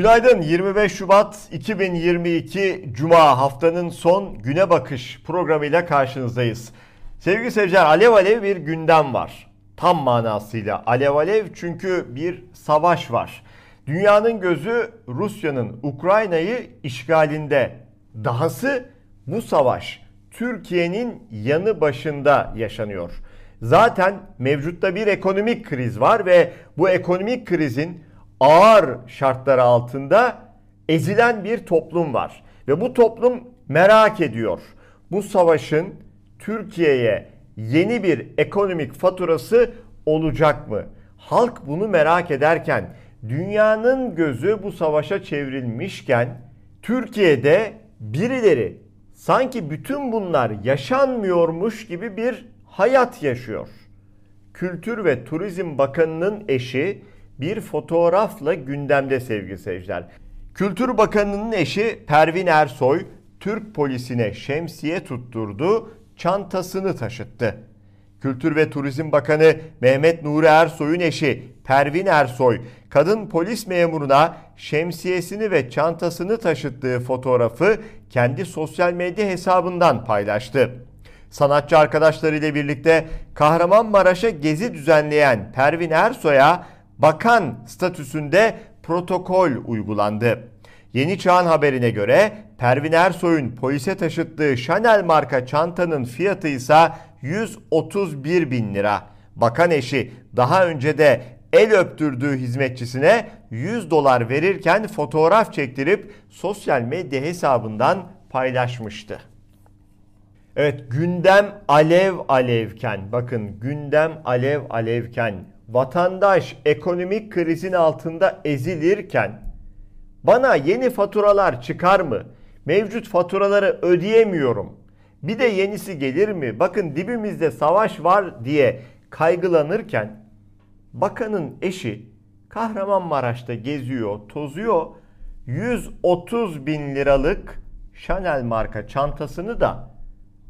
Günaydın 25 Şubat 2022 Cuma haftanın son güne bakış programıyla karşınızdayız. Sevgili seyirciler alev alev bir gündem var. Tam manasıyla alev alev çünkü bir savaş var. Dünyanın gözü Rusya'nın Ukrayna'yı işgalinde. Dahası bu savaş Türkiye'nin yanı başında yaşanıyor. Zaten mevcutta bir ekonomik kriz var ve bu ekonomik krizin ağır şartları altında ezilen bir toplum var. Ve bu toplum merak ediyor. Bu savaşın Türkiye'ye yeni bir ekonomik faturası olacak mı? Halk bunu merak ederken dünyanın gözü bu savaşa çevrilmişken Türkiye'de birileri sanki bütün bunlar yaşanmıyormuş gibi bir hayat yaşıyor. Kültür ve Turizm Bakanı'nın eşi bir fotoğrafla gündemde sevgili seyirciler. Kültür Bakanı'nın eşi Pervin Ersoy Türk polisine şemsiye tutturdu, çantasını taşıttı. Kültür ve Turizm Bakanı Mehmet Nuri Ersoy'un eşi Pervin Ersoy, kadın polis memuruna şemsiyesini ve çantasını taşıttığı fotoğrafı kendi sosyal medya hesabından paylaştı. Sanatçı arkadaşlarıyla birlikte Kahramanmaraş'a gezi düzenleyen Pervin Ersoy'a bakan statüsünde protokol uygulandı. Yeni Çağ'ın haberine göre Pervin Ersoy'un polise taşıttığı Chanel marka çantanın fiyatı ise 131 bin lira. Bakan eşi daha önce de el öptürdüğü hizmetçisine 100 dolar verirken fotoğraf çektirip sosyal medya hesabından paylaşmıştı. Evet gündem alev alevken bakın gündem alev alevken vatandaş ekonomik krizin altında ezilirken bana yeni faturalar çıkar mı? Mevcut faturaları ödeyemiyorum. Bir de yenisi gelir mi? Bakın dibimizde savaş var diye kaygılanırken bakanın eşi Kahramanmaraş'ta geziyor, tozuyor. 130 bin liralık Chanel marka çantasını da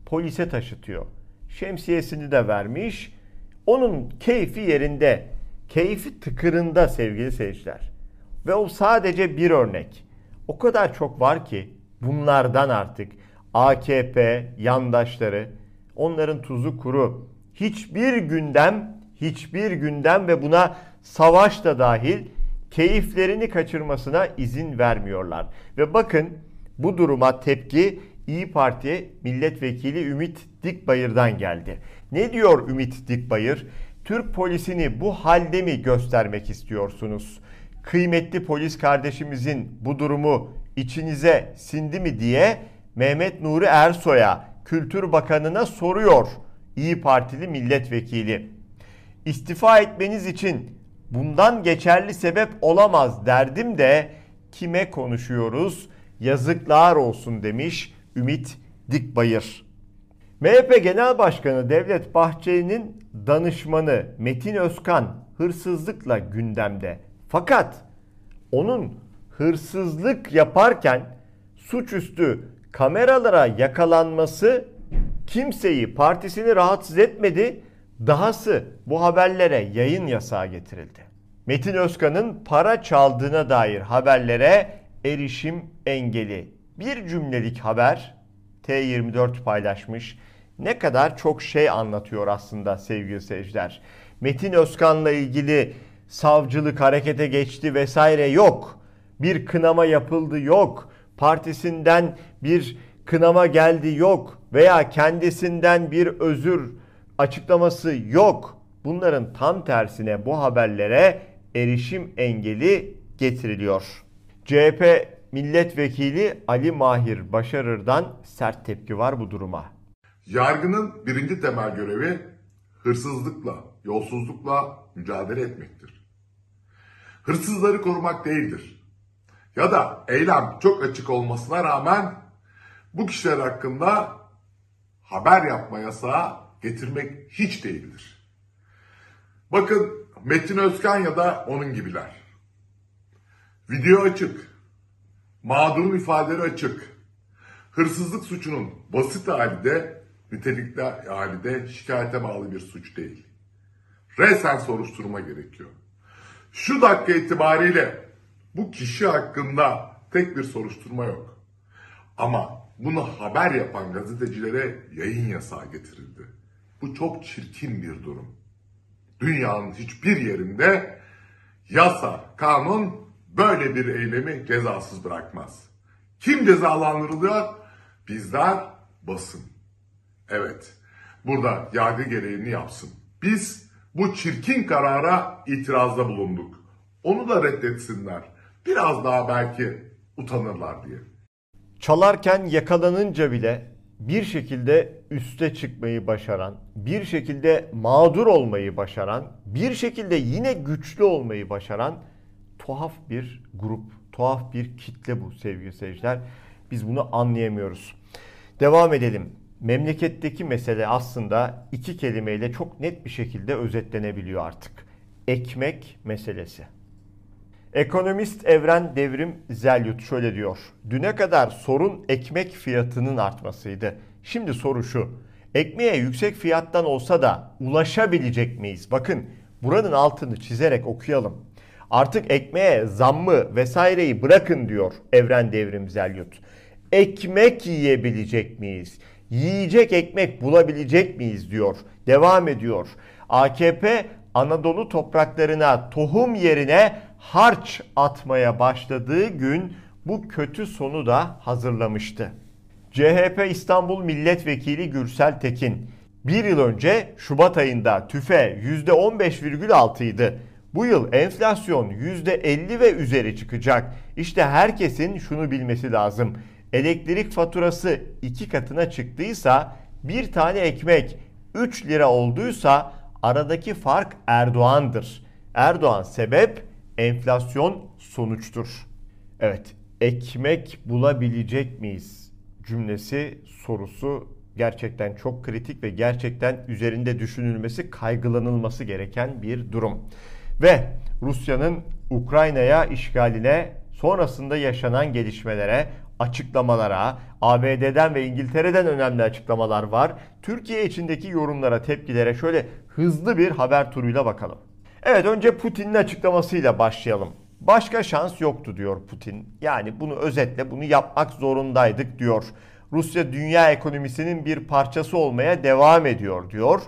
polise taşıtıyor. Şemsiyesini de vermiş. Onun keyfi yerinde, keyfi tıkırında sevgili seyirciler. Ve o sadece bir örnek. O kadar çok var ki bunlardan artık AKP yandaşları, onların tuzu kuru. Hiçbir gündem, hiçbir gündem ve buna savaş da dahil keyiflerini kaçırmasına izin vermiyorlar. Ve bakın bu duruma tepki İyi Parti milletvekili Ümit Dikbayır'dan geldi. Ne diyor Ümit Dikbayır? Türk polisini bu halde mi göstermek istiyorsunuz? Kıymetli polis kardeşimizin bu durumu içinize sindi mi diye Mehmet Nuri Ersoy'a Kültür Bakanı'na soruyor İyi Partili milletvekili. İstifa etmeniz için bundan geçerli sebep olamaz derdim de kime konuşuyoruz? Yazıklar olsun demiş Ümit Dikbayır. MHP Genel Başkanı Devlet Bahçeli'nin danışmanı Metin Özkan hırsızlıkla gündemde. Fakat onun hırsızlık yaparken suçüstü kameralara yakalanması kimseyi, partisini rahatsız etmedi. Dahası bu haberlere yayın yasağı getirildi. Metin Özkan'ın para çaldığına dair haberlere erişim engeli. Bir cümlelik haber T24 paylaşmış. Ne kadar çok şey anlatıyor aslında sevgili seyirciler. Metin Özkan'la ilgili savcılık harekete geçti vesaire yok. Bir kınama yapıldı yok. Partisinden bir kınama geldi yok veya kendisinden bir özür açıklaması yok. Bunların tam tersine bu haberlere erişim engeli getiriliyor. CHP milletvekili Ali Mahir Başarır'dan sert tepki var bu duruma. Yargının birinci temel görevi hırsızlıkla, yolsuzlukla mücadele etmektir. Hırsızları korumak değildir. Ya da eylem çok açık olmasına rağmen bu kişiler hakkında haber yapma yasağı getirmek hiç değildir. Bakın Metin Özkan ya da onun gibiler. Video açık. Mağdurun ifadeleri açık. Hırsızlık suçunun basit hali de nitelikli hali de şikayete bağlı bir suç değil. Resen soruşturma gerekiyor. Şu dakika itibariyle Bu kişi hakkında tek bir soruşturma yok. Ama bunu haber yapan gazetecilere yayın yasağı getirildi. Bu çok çirkin bir durum. Dünyanın hiçbir yerinde yasa, kanun böyle bir eylemi cezasız bırakmaz. Kim cezalandırılıyor? Bizler basın. Evet, burada yargı gereğini yapsın. Biz bu çirkin karara itirazda bulunduk. Onu da reddetsinler. Biraz daha belki utanırlar diye. Çalarken yakalanınca bile bir şekilde üste çıkmayı başaran, bir şekilde mağdur olmayı başaran, bir şekilde yine güçlü olmayı başaran tuhaf bir grup, tuhaf bir kitle bu sevgili seyirciler. Biz bunu anlayamıyoruz. Devam edelim. Memleketteki mesele aslında iki kelimeyle çok net bir şekilde özetlenebiliyor artık. Ekmek meselesi. Ekonomist Evren Devrim Zelyut şöyle diyor. Düne kadar sorun ekmek fiyatının artmasıydı. Şimdi soru şu. Ekmeğe yüksek fiyattan olsa da ulaşabilecek miyiz? Bakın buranın altını çizerek okuyalım. Artık ekmeğe zammı vesaireyi bırakın diyor Evren Devrim Zelyut. Ekmek yiyebilecek miyiz? Yiyecek ekmek bulabilecek miyiz diyor. Devam ediyor. AKP Anadolu topraklarına tohum yerine harç atmaya başladığı gün bu kötü sonu da hazırlamıştı. CHP İstanbul Milletvekili Gürsel Tekin bir yıl önce Şubat ayında tüfe %15,6 idi. Bu yıl enflasyon %50 ve üzeri çıkacak. İşte herkesin şunu bilmesi lazım. Elektrik faturası iki katına çıktıysa bir tane ekmek 3 lira olduysa aradaki fark Erdoğan'dır. Erdoğan sebep, enflasyon sonuçtur. Evet, ekmek bulabilecek miyiz cümlesi sorusu gerçekten çok kritik ve gerçekten üzerinde düşünülmesi, kaygılanılması gereken bir durum. Ve Rusya'nın Ukrayna'ya işgaline sonrasında yaşanan gelişmelere, açıklamalara, ABD'den ve İngiltere'den önemli açıklamalar var. Türkiye içindeki yorumlara, tepkilere şöyle hızlı bir haber turuyla bakalım. Evet önce Putin'in açıklamasıyla başlayalım. Başka şans yoktu diyor Putin. Yani bunu özetle bunu yapmak zorundaydık diyor. Rusya dünya ekonomisinin bir parçası olmaya devam ediyor diyor.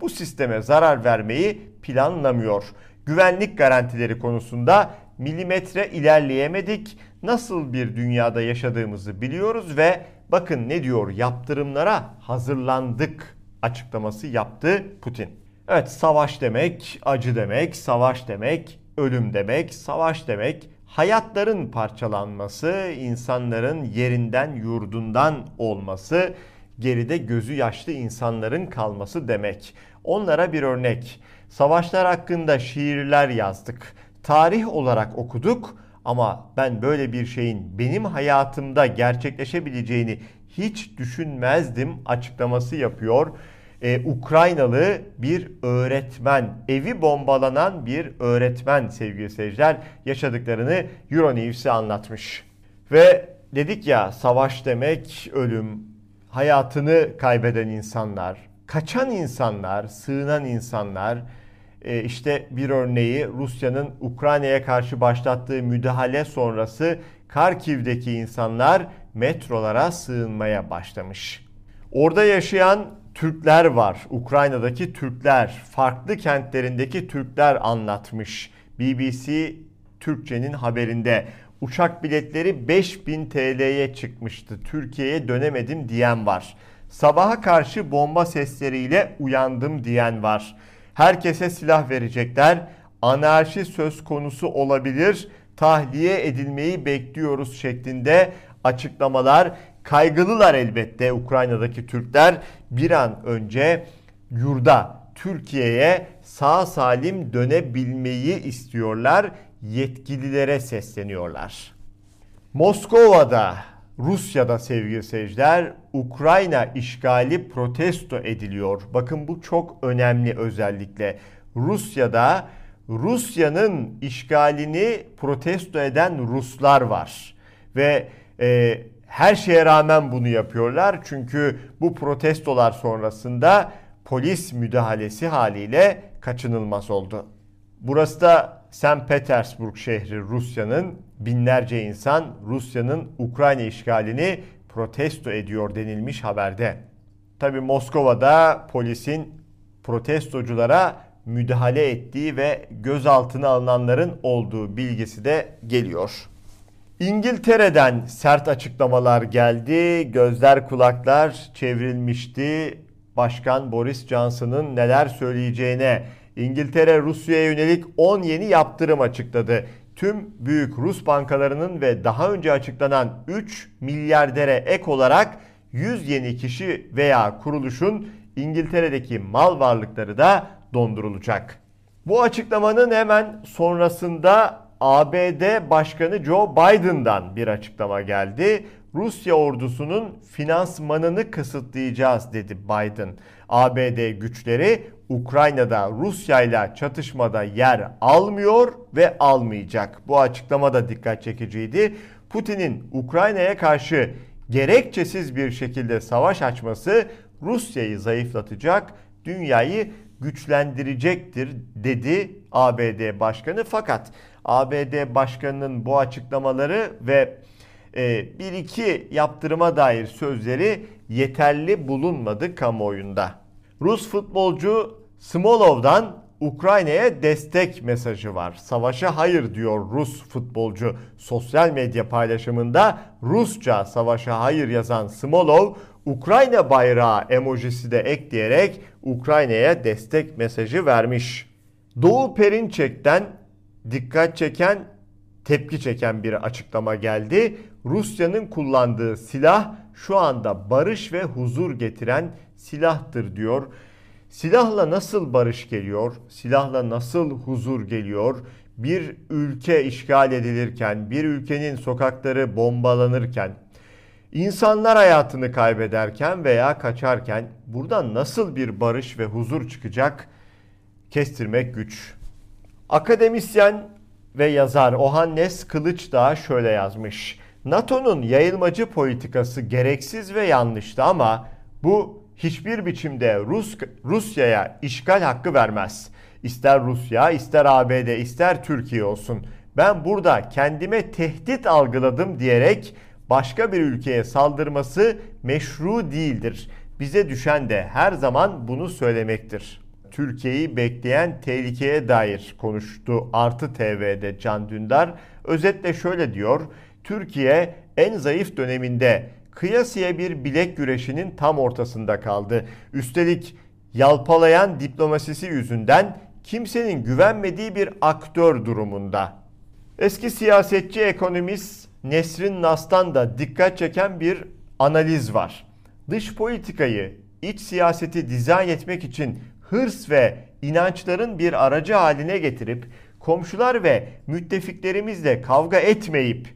Bu sisteme zarar vermeyi planlamıyor. Güvenlik garantileri konusunda milimetre ilerleyemedik. Nasıl bir dünyada yaşadığımızı biliyoruz ve bakın ne diyor yaptırımlara hazırlandık açıklaması yaptı Putin. Evet savaş demek, acı demek, savaş demek, ölüm demek, savaş demek, hayatların parçalanması, insanların yerinden yurdundan olması, geride gözü yaşlı insanların kalması demek. Onlara bir örnek. Savaşlar hakkında şiirler yazdık. Tarih olarak okuduk ama ben böyle bir şeyin benim hayatımda gerçekleşebileceğini hiç düşünmezdim açıklaması yapıyor. Ee, Ukraynalı bir öğretmen, evi bombalanan bir öğretmen sevgili seyirciler yaşadıklarını Euronews'e anlatmış. Ve dedik ya savaş demek ölüm, hayatını kaybeden insanlar, kaçan insanlar, sığınan insanlar, e, işte bir örneği Rusya'nın Ukrayna'ya karşı başlattığı müdahale sonrası Karkiv'deki insanlar metrolara sığınmaya başlamış. Orada yaşayan Türkler var. Ukrayna'daki Türkler, farklı kentlerindeki Türkler anlatmış. BBC Türkçe'nin haberinde uçak biletleri 5000 TL'ye çıkmıştı. Türkiye'ye dönemedim diyen var. Sabaha karşı bomba sesleriyle uyandım diyen var. Herkese silah verecekler. Anarşi söz konusu olabilir. Tahliye edilmeyi bekliyoruz şeklinde açıklamalar. Kaygılılar elbette Ukrayna'daki Türkler bir an önce yurda Türkiye'ye sağ salim dönebilmeyi istiyorlar. Yetkililere sesleniyorlar. Moskova'da, Rusya'da sevgili seyirciler Ukrayna işgali protesto ediliyor. Bakın bu çok önemli özellikle. Rusya'da Rusya'nın işgalini protesto eden Ruslar var. Ve e, her şeye rağmen bunu yapıyorlar. Çünkü bu protestolar sonrasında polis müdahalesi haliyle kaçınılmaz oldu. Burası da St. Petersburg şehri Rusya'nın binlerce insan Rusya'nın Ukrayna işgalini protesto ediyor denilmiş haberde. Tabi Moskova'da polisin protestoculara müdahale ettiği ve gözaltına alınanların olduğu bilgisi de geliyor. İngiltere'den sert açıklamalar geldi. Gözler kulaklar çevrilmişti. Başkan Boris Johnson'ın neler söyleyeceğine İngiltere Rusya'ya yönelik 10 yeni yaptırım açıkladı. Tüm büyük Rus bankalarının ve daha önce açıklanan 3 milyardere ek olarak 100 yeni kişi veya kuruluşun İngiltere'deki mal varlıkları da dondurulacak. Bu açıklamanın hemen sonrasında ABD Başkanı Joe Biden'dan bir açıklama geldi. Rusya ordusunun finansmanını kısıtlayacağız dedi Biden. ABD güçleri Ukrayna'da Rusya ile çatışmada yer almıyor ve almayacak. Bu açıklama da dikkat çekiciydi. Putin'in Ukrayna'ya karşı gerekçesiz bir şekilde savaş açması Rusya'yı zayıflatacak, dünyayı güçlendirecektir dedi ABD Başkanı. Fakat ABD Başkanı'nın bu açıklamaları ve e, bir iki yaptırıma dair sözleri yeterli bulunmadı kamuoyunda. Rus futbolcu Smolov'dan Ukrayna'ya destek mesajı var. Savaşa hayır diyor Rus futbolcu. Sosyal medya paylaşımında Rusça savaşa hayır yazan Smolov, Ukrayna bayrağı emojisi de ekleyerek Ukrayna'ya destek mesajı vermiş. Doğu Perinçek'ten dikkat çeken, tepki çeken bir açıklama geldi. Rusya'nın kullandığı silah şu anda barış ve huzur getiren silahtır diyor. Silahla nasıl barış geliyor? Silahla nasıl huzur geliyor? Bir ülke işgal edilirken, bir ülkenin sokakları bombalanırken, insanlar hayatını kaybederken veya kaçarken buradan nasıl bir barış ve huzur çıkacak? Kestirmek güç. Akademisyen ve yazar Ohannes Kılıç da şöyle yazmış. NATO'nun yayılmacı politikası gereksiz ve yanlıştı ama bu hiçbir biçimde Rus Rusya'ya işgal hakkı vermez. İster Rusya, ister ABD, ister Türkiye olsun. Ben burada kendime tehdit algıladım diyerek başka bir ülkeye saldırması meşru değildir. Bize düşen de her zaman bunu söylemektir. Türkiye'yi bekleyen tehlikeye dair konuştu Artı TV'de Can Dündar. Özetle şöyle diyor. Türkiye en zayıf döneminde kıyasıya bir bilek güreşinin tam ortasında kaldı. Üstelik yalpalayan diplomasisi yüzünden kimsenin güvenmediği bir aktör durumunda. Eski siyasetçi ekonomist Nesrin Nas'tan da dikkat çeken bir analiz var. Dış politikayı, iç siyaseti dizayn etmek için hırs ve inançların bir aracı haline getirip komşular ve müttefiklerimizle kavga etmeyip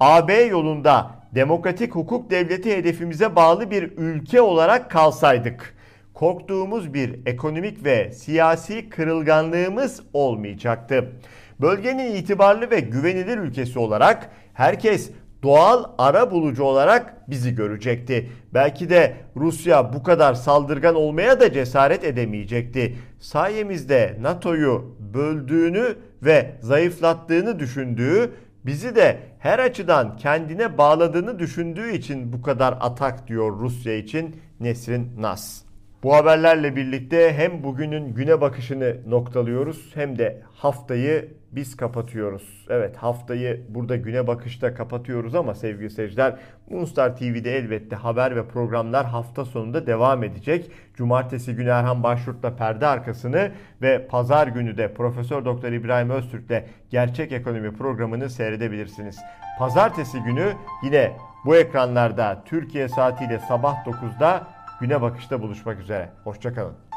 AB yolunda demokratik hukuk devleti hedefimize bağlı bir ülke olarak kalsaydık korktuğumuz bir ekonomik ve siyasi kırılganlığımız olmayacaktı. Bölgenin itibarlı ve güvenilir ülkesi olarak herkes doğal ara bulucu olarak bizi görecekti. Belki de Rusya bu kadar saldırgan olmaya da cesaret edemeyecekti. Sayemizde NATO'yu böldüğünü ve zayıflattığını düşündüğü, bizi de her açıdan kendine bağladığını düşündüğü için bu kadar atak diyor Rusya için Nesrin Nas. Bu haberlerle birlikte hem bugünün güne bakışını noktalıyoruz hem de haftayı biz kapatıyoruz. Evet haftayı burada güne bakışta kapatıyoruz ama sevgili seyirciler Moonstar TV'de elbette haber ve programlar hafta sonunda devam edecek. Cumartesi günü Erhan Başyurt'la perde arkasını ve pazar günü de Profesör Doktor İbrahim Öztürk'le Gerçek Ekonomi programını seyredebilirsiniz. Pazartesi günü yine bu ekranlarda Türkiye saatiyle sabah 9'da güne bakışta buluşmak üzere. Hoşçakalın.